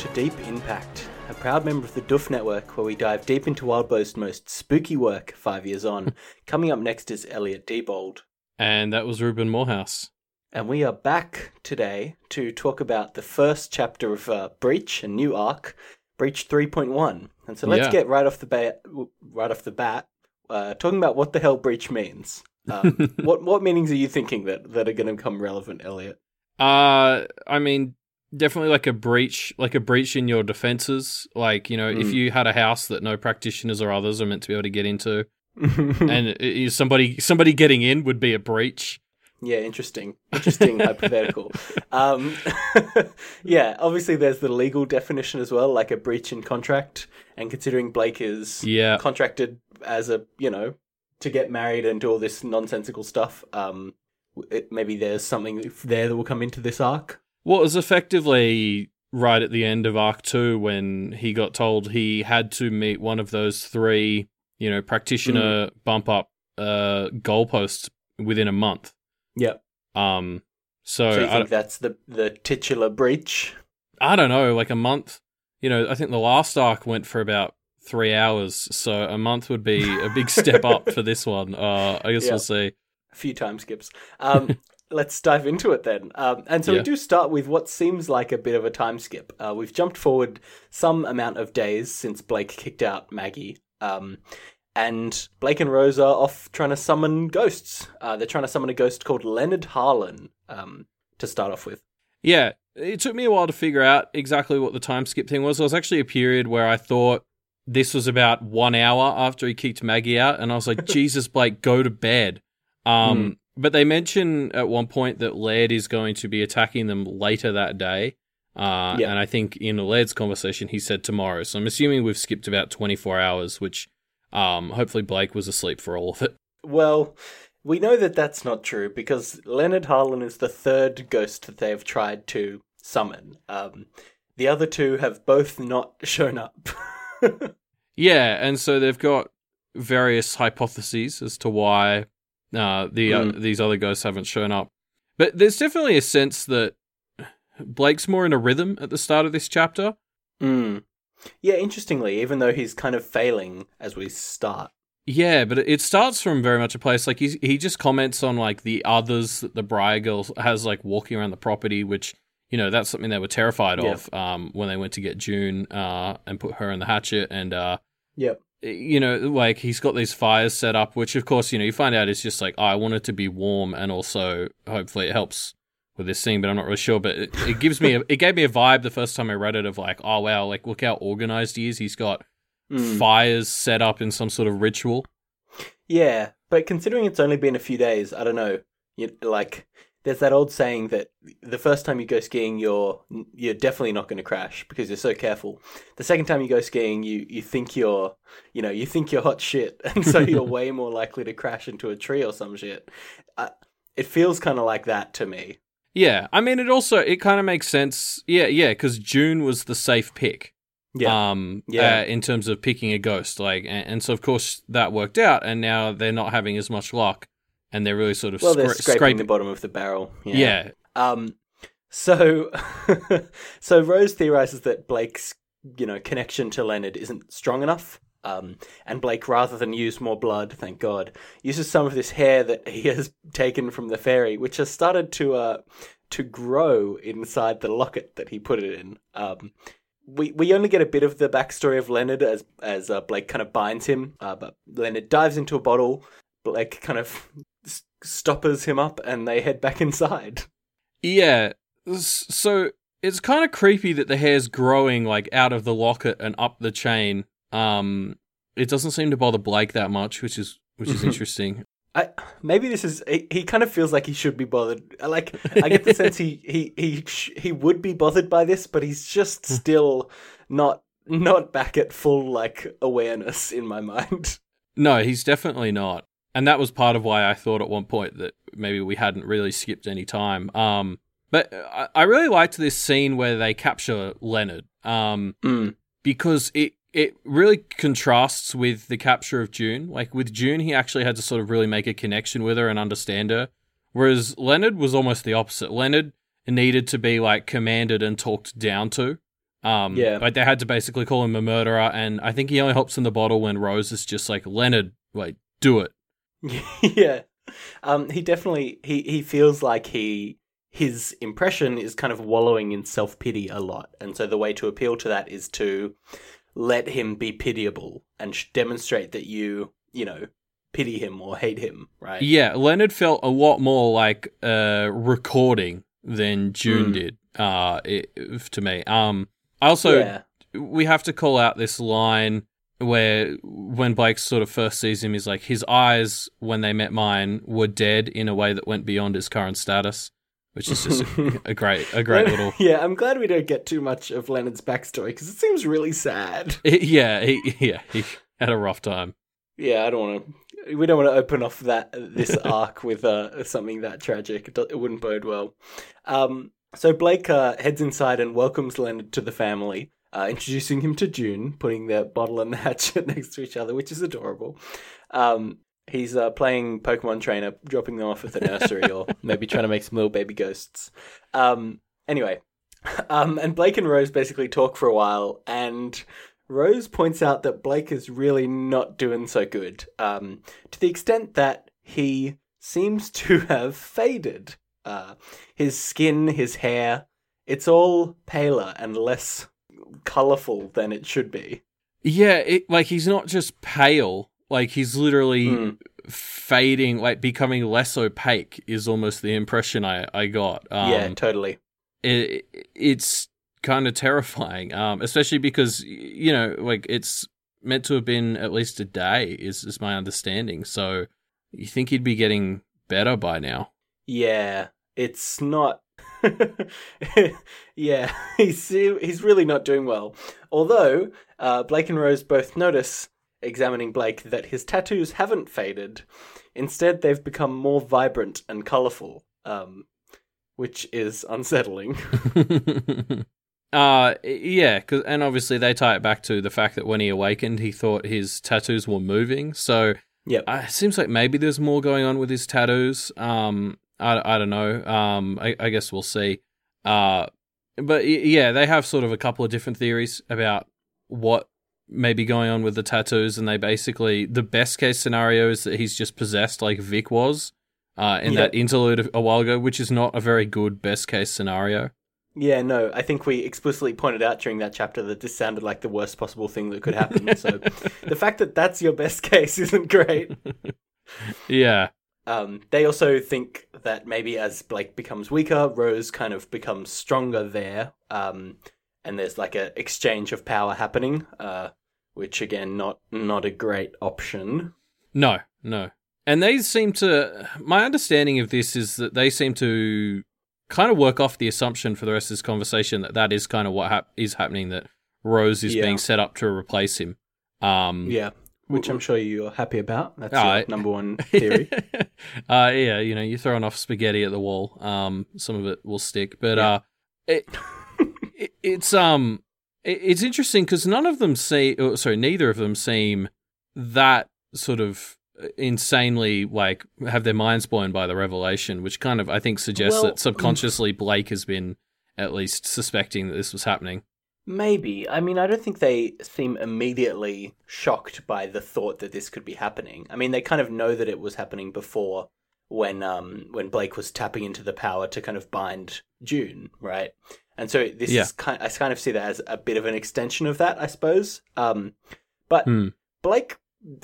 to Deep Impact, a proud member of the Doof Network where we dive deep into Wildbow's most spooky work five years on. Coming up next is Elliot Diebold. And that was Ruben Morehouse. And we are back today to talk about the first chapter of uh, Breach, a new arc, Breach 3.1. And so let's Yeah. get right off the bat, right off the bat, uh, talking about what the hell Breach means. Um, what what meanings are you thinking that, that are going to become relevant, Elliot? Uh, I mean, definitely like a breach, like a breach in your defenses. Like, you know, if Mm. you had a house that no practitioners or others are meant to be able to get into, and is somebody somebody getting in would be a breach. Yeah, interesting. Interesting hypothetical. Um, yeah, obviously there's the legal definition as well, like a breach in contract. And considering Blake is Yeah. contracted as a, you know, to get married and do all this nonsensical stuff, um, it, maybe there's something there that will come into this arc. Well, it was effectively right at the end of Arc 2 when he got told he had to meet one of those three, you know, practitioner bump up uh goalposts within a month. Yep. Um so, So you I, think that's the the titular breach? I don't know, like a month. You know, I think the last arc went for about three hours, so a month would be a big step up for this one. Uh, I guess we'll see. a few time skips. Um, let's dive into it then. Um, and so we do start with what seems like a bit of a time skip. Uh, we've jumped forward some amount of days since Blake kicked out Maggie. Um, and Blake and Rose are off trying to summon ghosts. Uh, they're trying to summon a ghost called Leonard Harlan um, to start off with. Yeah, it took me a while to figure out exactly what the time skip thing was. There was actually a period where I thought this was about one hour after he kicked Maggie out, and I was like, Jesus, Blake, go to bed. Um, But they mention at one point that Laird is going to be attacking them later that day. Uh, Yeah. And I think in Laird's conversation, he said tomorrow. So I'm assuming we've skipped about 24 hours, which um, hopefully Blake was asleep for all of it. Well, we know that that's not true because Leonard Harlan is the third ghost that they have tried to summon. Um, the other two have both not shown up. Yeah, and so they've got various hypotheses as to why uh, the uh, Mm. these other ghosts haven't shown up. But there's definitely a sense that Blake's more in a rhythm at the start of this chapter. Mm. Yeah, interestingly, even though he's kind of failing as we start. Yeah, but it starts from very much a place like he's, he just comments on like the others that the Briar girl has like walking around the property, which you know that's something they were terrified Yeah. of um, when they went to get June uh, and put her in the hatchet and uh, Yep. You know, like he's got these fires set up, which of course, you know, you find out is just like, oh, I want it to be warm, and also hopefully it helps with this scene, but I'm not really sure. But it, it gives me, a, it gave me a vibe the first time I read it of like, oh wow, like look how organized he is. He's got Mm. fires set up in some sort of ritual. Yeah, but considering it's only been a few days, I don't know. You, like, there's that old saying that the first time you go skiing, you're you're definitely not going to crash because you're so careful. The second time you go skiing, you you think you're you know you think you're hot shit, and so you're way more likely to crash into a tree or some shit. Uh, it feels kind of like that to me. Yeah, I mean, it also it kind of makes sense. Yeah, yeah, because June was the safe pick. Yeah, um Yeah. uh, in terms of picking a ghost like and, and so of course that worked out and now they're not having as much luck and they're really sort of well, they're scra- scraping scraping the bottom of the barrel. yeah. Um, so, so Rose theorizes that Blake's, you know, connection to Leonard isn't strong enough. Um, and Blake, rather than use more blood, thank God, uses some of this hair that he has taken from the fairy, which has started to uh to grow inside the locket that he put it in. Um, we we only get a bit of the backstory of Leonard as as uh, Blake kind of binds him, uh, but Leonard dives into a bottle. Blake kind of stoppers him up, and they head back inside. yeah so it's kind of creepy that the hair's growing like out of the locket and up the chain um it doesn't seem to bother blake that much which is which is interesting I maybe this is he, he kind of feels like he should be bothered. Like I get the sense he he he sh- he would be bothered by this, but he's just still not not back at full like awareness in my mind. no he's definitely not and that was part of why i thought at one point that maybe we hadn't really skipped any time um but i, I really liked this scene where they capture leonard um Mm. because it it really contrasts with the capture of June. Like with June, he actually had to sort of really make a connection with her and understand her, whereas Leonard was almost the opposite. Leonard needed to be like commanded and talked down to. Um, Yeah. like they had to basically call him a murderer, and I think he only hops in the bottle when Rose is just like Leonard, like do it. yeah. Um, he definitely he he feels like he his impression is kind of wallowing in self pity a lot, and so the way to appeal to that is to let him be pitiable and sh- demonstrate that you you know pity him or hate him, right? Yeah, Leonard felt a lot more like a recording than June Mm. did. Uh, it, to me. Um, I also yeah. we have to call out this line where when Blake sort of first sees him, he's like, his eyes when they met mine were dead in a way that went beyond his current status, which is just a, a great, a great little. yeah, I'm glad we don't get too much of Leonard's backstory because it seems really sad. yeah, he, yeah, he had a rough time. Yeah, I don't want to. We don't want to open off that this arc with uh, something that tragic. It, do- it wouldn't bode well. Um, so Blake uh, heads inside and welcomes Leonard to the family, uh, introducing him to June, putting the bottle and the hatchet next to each other, which is adorable. Um, he's uh, playing Pokemon Trainer, dropping them off at the nursery, or maybe trying to make some little baby ghosts. Um, anyway, um, and Blake and Rose basically talk for a while, and Rose points out that Blake is really not doing so good, um, to the extent that he seems to have faded. Uh, his skin, his hair, it's all paler and less colourful than it should be. Yeah, it, like he's not just pale, like he's literally Mm. fading, like becoming less opaque. Is almost the impression I I got. Um, yeah, totally. it, it's kind of terrifying, um, especially because you know, like it's meant to have been at least a day, is is my understanding. So you think he'd be getting better by now? Yeah, it's not. yeah, he's he's really not doing well. Although uh, Blake and Rose both notice, examining Blake, that his tattoos haven't faded. Instead, they've become more vibrant and colourful, um, which is unsettling. uh yeah, 'cause- and obviously they tie it back to the fact that when he awakened, he thought his tattoos were moving. So Yep. uh, it seems like maybe there's more going on with his tattoos. Um, I, I don't know. Um, I, I guess we'll see. Uh, but yeah, they have sort of a couple of different theories about what may be going on with the tattoos, and they basically the best case scenario is that he's just possessed like Vic was. Uh, in that interlude a while ago, which is not a very good best case scenario. Yeah, no, I think we explicitly pointed out during that chapter that this sounded like the worst possible thing that could happen. so the fact that that's your best case isn't great. Yeah, Um, they also think that maybe as Blake becomes weaker, Rose kind of becomes stronger there, um, and there's like a exchange of power happening, uh, which again, not not a great option. No, no. And they seem to. My understanding of this is that they seem to kind of work off the assumption for the rest of this conversation that that is kind of what hap- is happening. That Rose is Yeah. being set up to replace him. Um, Yeah, which I'm sure you're happy about. That's your number one theory. uh, yeah, you know, you're throwing off spaghetti at the wall. Um, some of it will stick, but Yeah. uh, it, it it's um, it, it's interesting because none of them see. Oh, sorry, neither of them seem that sort of insanely like have their minds blown by the revelation, which kind of I think suggests Well, that subconsciously Blake has been at least suspecting that this was happening. Maybe. I mean, I don't think they seem immediately shocked by the thought that this could be happening. I mean, they kind of know that it was happening before when um when Blake was tapping into the power to kind of bind June, right? And so this Yeah. is kind I kind of see that as a bit of an extension of that, I suppose. Um but Hmm. Blake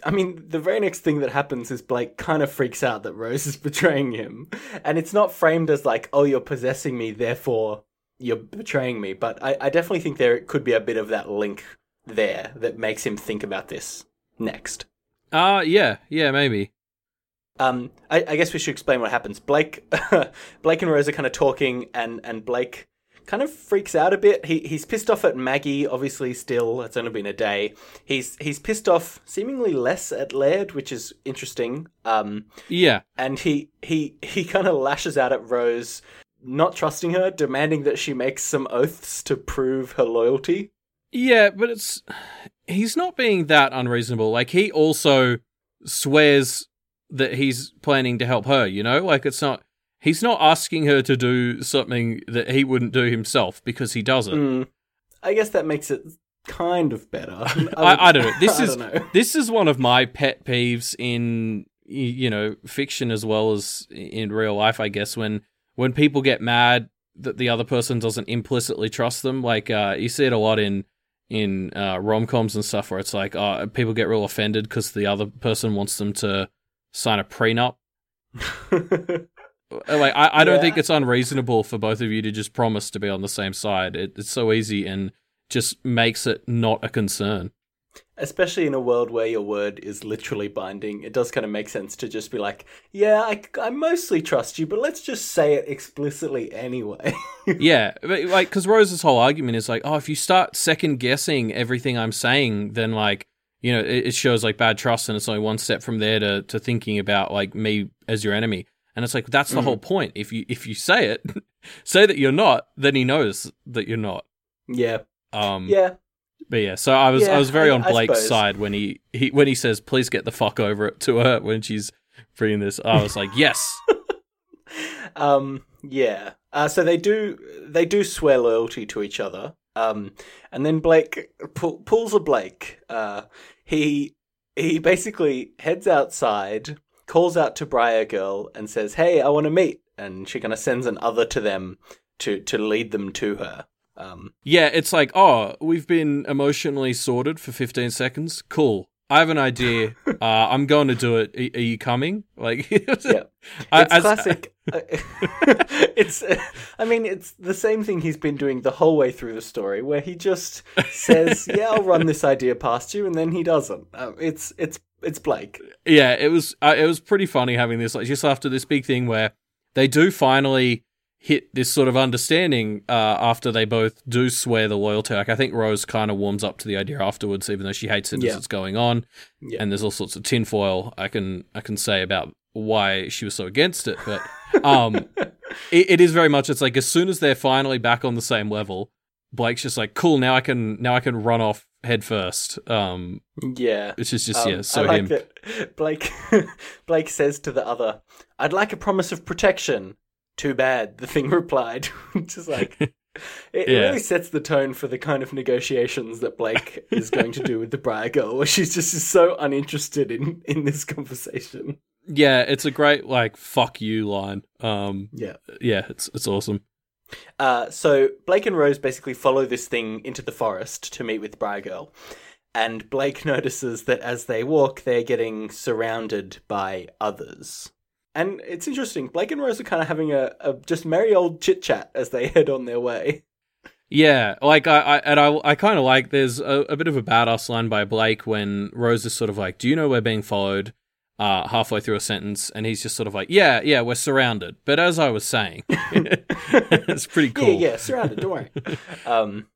I mean, the very next thing that happens is Blake kind of freaks out that Rose is betraying him. And it's not framed as like, oh, you're possessing me, therefore you're betraying me. But I, I definitely think there could be a bit of that link there that makes him think about this next. Uh yeah, yeah, maybe. Um, I, I guess we should explain what happens. Blake, Blake and Rose are kind of talking, and, and Blake kind of freaks out a bit. He he's pissed off at Maggie. Obviously, still it's only been a day. He's he's pissed off seemingly less at Laird, which is interesting. Um, Yeah, and he he he kind of lashes out at Rose, not trusting her, demanding that she makes some oaths to prove her loyalty. Yeah, but it's he's not being that unreasonable. Like he also swears that he's planning to help her, you know? Like it's not he's not asking her to do something that he wouldn't do himself because he doesn't. Mm. I guess that makes it kind of better. I, I don't know. This is know. this is one of my pet peeves in you know fiction as well as in real life. I guess when when people get mad that the other person doesn't implicitly trust them. Like uh, you see it a lot in in uh, rom coms and stuff where it's like uh, people get real offended because the other person wants them to sign a prenup. Like I, I don't Yeah. think it's unreasonable for both of you to just promise to be on the same side. It, it's so easy and just makes it not a concern. Especially in a world where your word is literally binding, it does kind of make sense to just be like, yeah, I, I mostly trust you, but let's just say it explicitly anyway. yeah, but like because Rose's whole argument is like, oh, if you start second guessing everything I'm saying, then like you know it, it shows like bad trust, and it's only one step from there to to thinking about like me as your enemy. And it's like that's the Mhm. whole point. If you if you say it, say that you're not, then he knows that you're not. yeah, Um, yeah, But yeah, so I was I was very I- on Blake's side when he, he when he says please get the fuck over it to her when she's bringing this. I was like yes, um, yeah. Uh, so they do they do swear loyalty to each other. Um, and then Blake pull, pulls a Blake. Uh, he he basically heads outside, calls out to Briar Girl, and says, "Hey, I want to meet." And she kind of sends an other to them to to lead them to her. Um, yeah. It's like oh we've been emotionally sorted for 15 seconds. Cool. I have an idea. uh, I'm going to do it. Are, are you coming? Like Yeah. It's as- classic. it's, I mean, it's the same thing he's been doing the whole way through the story, where he just says, "Yeah, I'll run this idea past you," and then he doesn't. Um, it's it's it's Blake. yeah, it was uh, it was pretty funny having this like just after this big thing where they do finally hit this sort of understanding uh, after they both do swear the loyalty. Like I think Rose kind of warms up to the idea afterwards, even though she hates it Yeah. as it's going on. Yeah. And there's all sorts of tinfoil I can I can say about why she was so against it, but um, it, it is very much. It's like as soon as they're finally back on the same level, Blake's just like, cool. Now I can now I can run off head first. Um, Yeah. which is just Um, yeah, so I like him. that Blake Blake says to the other, "I'd like a promise of protection." Too bad. The thing replied, just like it Yeah. really sets the tone for the kind of negotiations that Blake is going to do with the Briar girl, where she's just so uninterested in in this conversation. Yeah, it's a great like fuck you line. Um, Yeah. yeah, it's it's awesome. Uh, so Blake and Rose basically follow this thing into the forest to meet with Briar Girl. And Blake notices that as they walk, they're getting surrounded by others. And it's interesting. Blake and Rose are kind of having a, a just merry old chit chat as they head on their way. Yeah, like I, I and I, I kind of like. There's a, a bit of a badass line by Blake when Rose is sort of like, "Do you know we're being followed?" Uh, halfway through a sentence, and he's just sort of like, "Yeah, yeah, we're surrounded." But as I was saying, it's pretty cool. Yeah, yeah, surrounded. Don't worry. Um,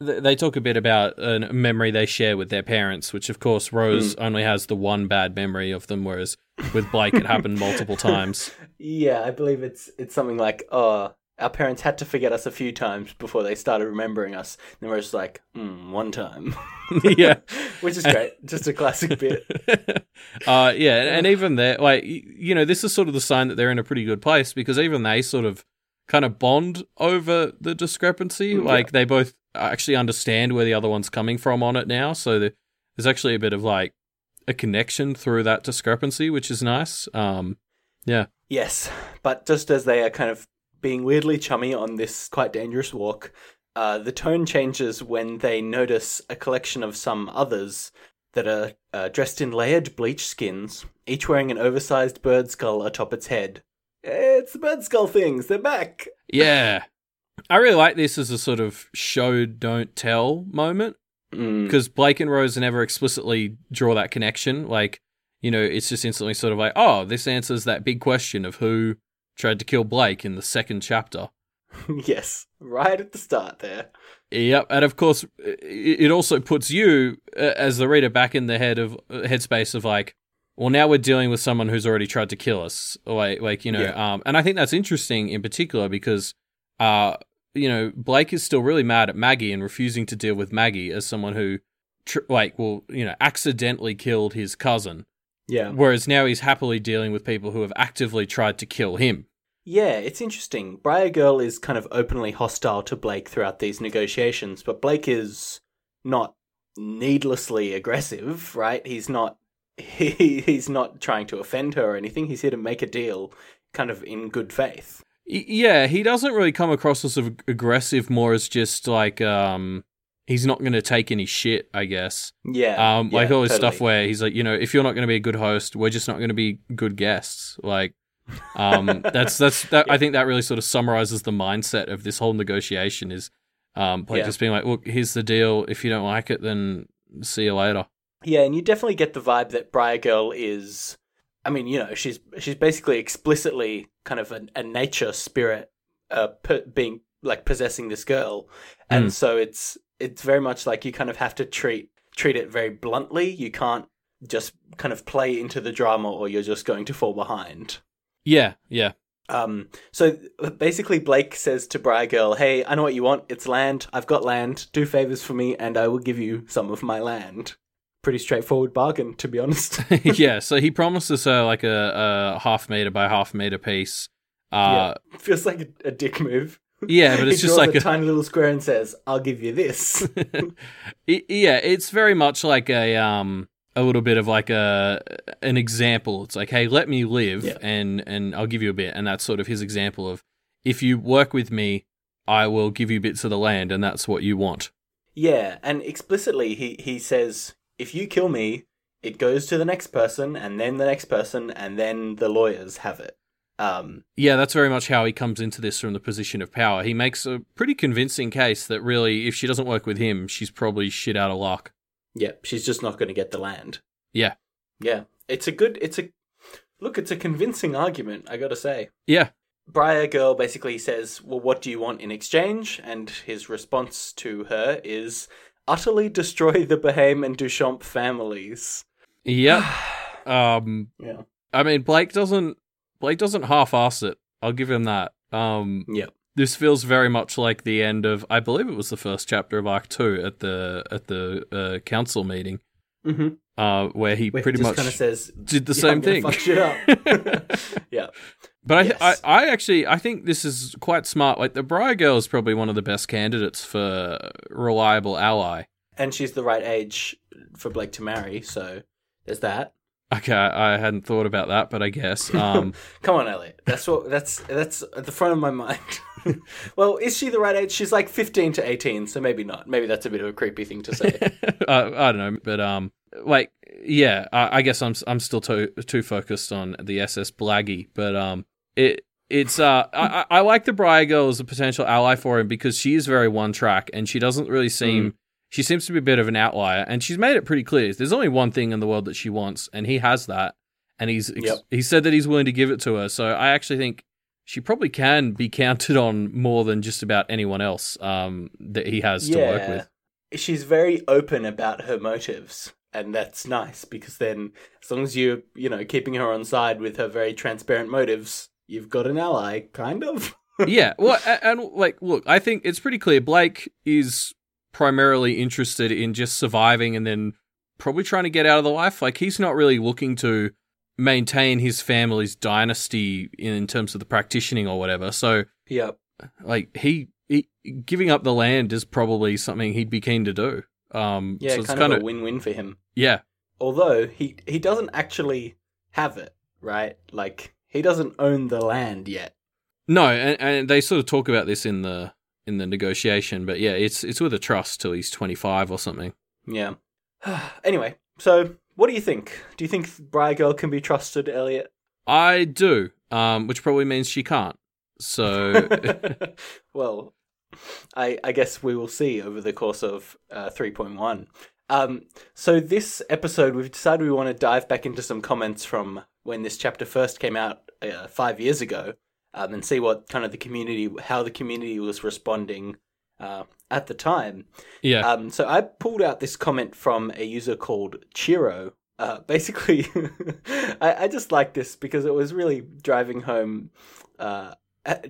They talk a bit about a memory they share with their parents, which of course Rose only has the one bad memory of them, whereas with Blake it happened multiple times. yeah, I believe it's it's something like, oh, our parents had to forget us a few times before they started remembering us. And Rose's like, mm, one time. yeah. Which is great. Just a classic bit. uh, yeah, and, and even there, like you know, this is sort of the sign that they're in a pretty good place because even they sort of kind of bond over the discrepancy. Mm, Like they both actually understand where the other one's coming from on it now, so the, there's actually a bit of like a connection through that discrepancy, which is nice. Um, yeah, Yes, but just as they are kind of being weirdly chummy on this quite dangerous walk, uh, the tone changes when they notice a collection of some others that are uh, dressed in layered bleach skins, each wearing an oversized bird skull atop its head. It's the bird skull things. They're back. yeah. I really like this as a sort of show don't tell moment. Mm, because Blake and Rose never explicitly draw that connection. Like, you know, it's just instantly sort of like, oh, this answers that big question of who tried to kill Blake in the second chapter. yes, right at the start there. Yep, and of course, it also puts you as the reader back in the head of headspace of like, well, now we're dealing with someone who's already tried to kill us, like, like you know, Yeah. um, and I think that's interesting in particular because, uh, you know, Blake is still really mad at Maggie and refusing to deal with Maggie as someone who, tr- like, well, you know, accidentally killed his cousin, Yeah. whereas now he's happily dealing with people who have actively tried to kill him. Yeah, it's interesting. Briar Girl is kind of openly hostile to Blake throughout these negotiations, but Blake is not needlessly aggressive, right? He's not he, he's not trying to offend her or anything. He's here to make a deal kind of in good faith. Yeah, he doesn't really come across as aggressive, more as just like um he's not going to take any shit, I guess. Yeah. Um, yeah, like all this totally. stuff where he's like, you know, if you're not going to be a good host, we're just not going to be good guests. Like, um, that's that's that. I think that really sort of summarizes the mindset of this whole negotiation. Is um, like Yeah. just being like, look, here's the deal. If you don't like it, then see you later. Yeah, and you definitely get the vibe that Briar Girl is. I mean, you know, she's she's basically explicitly kind of a, a nature spirit, uh, per, being like possessing this girl, and Mm. so it's it's very much like you kind of have to treat treat it very bluntly. You can't just kind of play into the drama, or you're just going to fall behind. Yeah, yeah, Um, so basically, Blake says to Briar Girl, "Hey, I know what you want. It's land. I've got land. Do favors for me, and I will give you some of my land." Pretty straightforward bargain, to be honest. yeah. So he promises her like a, a half meter by half meter piece. Uh, Feels like a, a dick move. yeah. but it's just like a, a, tiny little square and says, "I'll give you this." I- yeah, it's very much like a um a little bit of like a an example. It's like, hey, let me live, Yeah. and and I'll give you a bit, and that's sort of his example of if you work with me, I will give you bits of the land, and that's what you want. yeah, and explicitly, he he says, "If you kill me, it goes to the next person, and then the next person, and then the lawyers have it." Um, Yeah, that's very much how he comes into this from the position of power. He makes a pretty convincing case that really, if she doesn't work with him, she's probably shit out of luck. yeah, she's just not going to get the land. Yeah. Yeah, it's a good. It's a look. It's a convincing argument. I got to say. Yeah, Briar Girl basically says, Well, what do you want in exchange? And his response to her is utterly destroy the Behaim and Duchamp families. yep. um, Yeah. I mean, Blake doesn't Blake doesn't half-ass it. I'll give him that. Um, Yep. this feels very much like the end of I believe it was the first chapter of Arc Two at the at the uh, council meeting, Mm-hmm. uh, where he Where pretty he much kind of says, did the "Yeah, same thing. Fuck shit up. yeah. But I, Yes. I, I actually, I think this is quite smart. Like the Briar Girl is probably one of the best candidates for reliable ally. And she's the right age for Blake to marry, so there's that. Okay, I hadn't thought about that, but I guess. Um, Come on, Elliot. That's what that's that's at the front of my mind. well, is she the right age? She's like fifteen to eighteen, so maybe not. Maybe that's a bit of a creepy thing to say. uh, I don't know, but um, like, yeah, I, I guess I'm I'm still too too focused on the SS Blaggy, but um, it it's uh, I, I like the Briar Girl as a potential ally for him because she is very one track and she doesn't really seem. She seems to be a bit of an outlier, and she's made it pretty clear. There's only one thing in the world that she wants, and he has that, and he's Yep. he said that he's willing to give it to her. So I actually think she probably can be counted on more than just about anyone else um, that he has to work with. She's very open about her motives, and that's nice because then, as long as you're, you know, keeping her on side with her very transparent motives, you've got an ally, kind of. yeah, well, a- and, like, look, I think it's pretty clear. Blake is primarily interested in just surviving and then probably trying to get out of the life. Like, he's not really looking to maintain his family's dynasty in, in terms of the practicing or whatever. So, yeah like, he, he giving up the land is probably something he'd be keen to do. Um, Yeah, so it's kind, of of a win-win for him. yeah, Although he he doesn't actually have it, right? Like he doesn't own the land yet. no, and, and they sort of talk about this in the in the negotiation, but yeah, it's it's with a trust till he's twenty five or something. Yeah. anyway, so what do you think? Do you think Briar Girl can be trusted, Elliot? I do, um, which probably means she can't. So well, I I guess we will see over the course of uh, three point one. Um, so this episode, we've decided we want to dive back into some comments from when this chapter first came out uh, five years ago, um, and see what kind of the community, how the community was responding uh, at the time. yeah, Um, so I pulled out this comment from a user called Chiro. Uh, basically, I, I just like this because it was really driving home uh,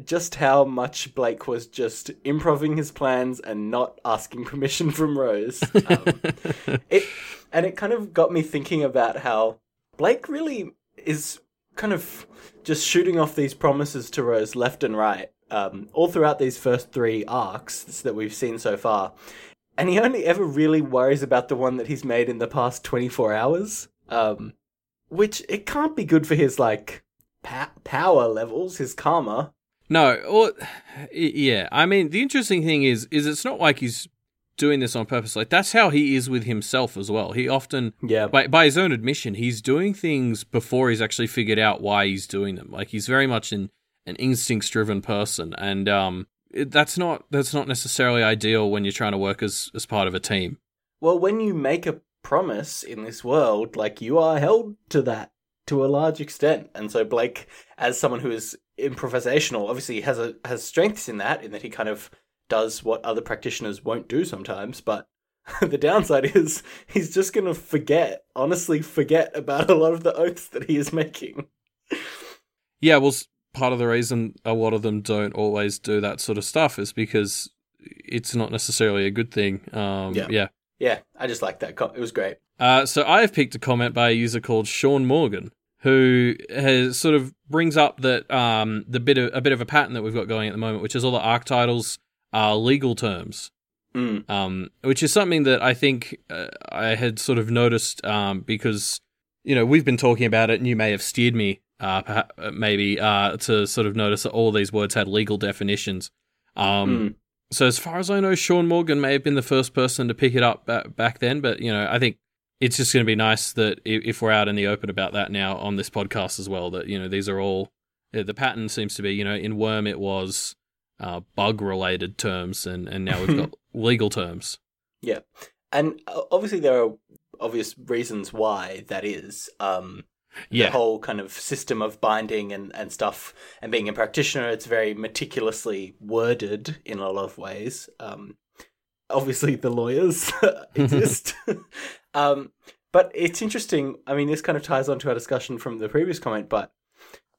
just how much Blake was just improving his plans and not asking permission from Rose. Um, it and it kind of got me thinking about how Blake really is kind of just shooting off these promises to Rose left and right, um, all throughout these first three arcs that we've seen so far. And he only ever really worries about the one that he's made in the past 24 hours. Um, which it can't be good for his, like, pa- power levels, his karma. No, or yeah. I mean, the interesting thing is, is it's not like he's doing this on purpose. Like that's how he is with himself as well. He often, Yeah. by by his own admission, he's doing things before he's actually figured out why he's doing them. Like he's very much an an instincts driven person, and um, it, that's not that's not necessarily ideal when you're trying to work as as part of a team. Well, when you make a promise in this world, like you are held to that to a large extent. And so Blake, as someone who is improvisational, obviously has a has strengths in that, in that he kind of does what other practitioners won't do sometimes. But the downside is he's just gonna forget, honestly forget about a lot of the oaths that he is making. Yeah, well, part of the reason a lot of them don't always do that sort of stuff is because it's not necessarily a good thing. Um, Yeah. yeah. Yeah, I just like that. It was great. Uh, so I have picked a comment by a user called Sean Morgan, who has sort of brings up that um, the bit of a bit of a pattern that we've got going at the moment, which is all the arc titles are legal terms, Mm. um, which is something that I think uh, I had sort of noticed um, because you know we've been talking about it, and you may have steered me uh, perhaps, maybe uh, to sort of notice that all these words had legal definitions. Um, Mm. so as far as I know, Sean Morgan may have been the first person to pick it up ba- back then, but you know, I think it's just going to be nice that if we're out in the open about that now on this podcast as well, that you know these are all the pattern seems to be you know in Worm it was uh, bug related terms, and and now we've got legal terms. Yeah, and uh, obviously there are obvious reasons why that is. Um, the whole kind of system of binding and, and stuff and being a practitioner it's very meticulously worded in a lot of ways um, obviously the lawyers exist um, but it's interesting i mean this kind of ties on to our discussion from the previous comment but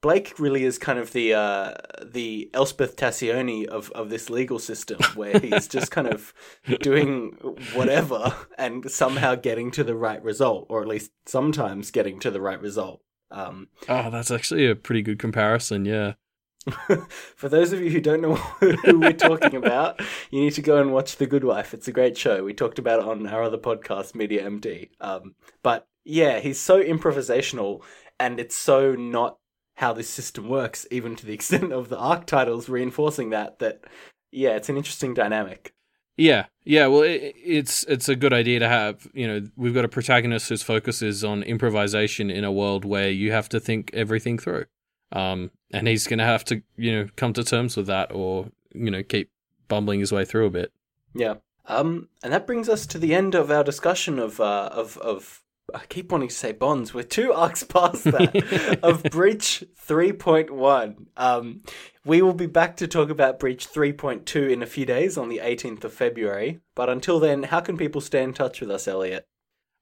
blake really is kind of the uh, the Elsbeth Tascioni of, of this legal system where he's just kind of doing whatever and somehow getting to the right result, or at least sometimes getting to the right result. Um, Oh, that's actually a pretty good comparison. Yeah. for those of you who don't know who we're talking about, you need to go and watch The Good Wife. It's a great show. We talked about it on our other podcast, Media MD. Um, but yeah, he's so improvisational, and it's so not how this system works, even to the extent of the arc titles reinforcing that. That yeah, it's an interesting dynamic. Yeah, yeah. Well, it, it's it's a good idea to have. You know, we've got a protagonist whose focus is on improvisation in a world where you have to think everything through. Um, and he's going to have to, you know, come to terms with that, or you know, keep bumbling his way through a bit. Yeah. Um, and that brings us to the end of our discussion of uh, of of. I keep wanting to say bonds. We're two arcs past that of Breach three point one. Um, we will be back to talk about Breach three point two in a few days on the eighteenth of February. But until then, how can people stay in touch with us, Elliot?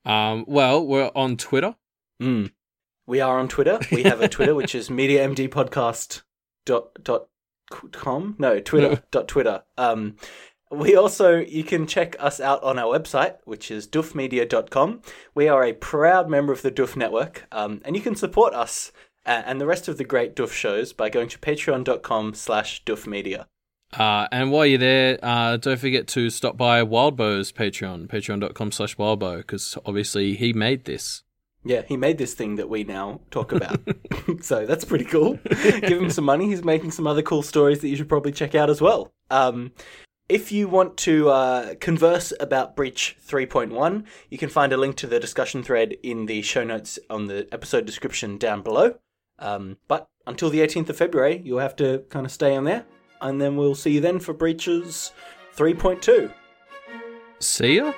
Um, well, we're on Twitter. Mm. We are on Twitter. We have a Twitter which is mediamdpodcast dot dot com. No, Twitter dot Twitter. Um, we also you can check us out on our website, which is doofmedia.com. We are a proud member of the Doof Network, um, and you can support us and the rest of the great Doof shows by going to patreon.com slash doofmedia. Uh, and while you're there, uh, don't forget to stop by Wildbow's Patreon, patreon.com slash wildbow, because obviously he made this. Yeah, he made this thing that we now talk about. so that's pretty cool. Give him some money. He's making some other cool stories that you should probably check out as well. Um, if you want to uh, converse about Breach 3.1, you can find a link to the discussion thread in the show notes on the episode description down below. Um, but until the 18th of February, you'll have to kind of stay on there. And then we'll see you then for Breaches 3.2. See ya?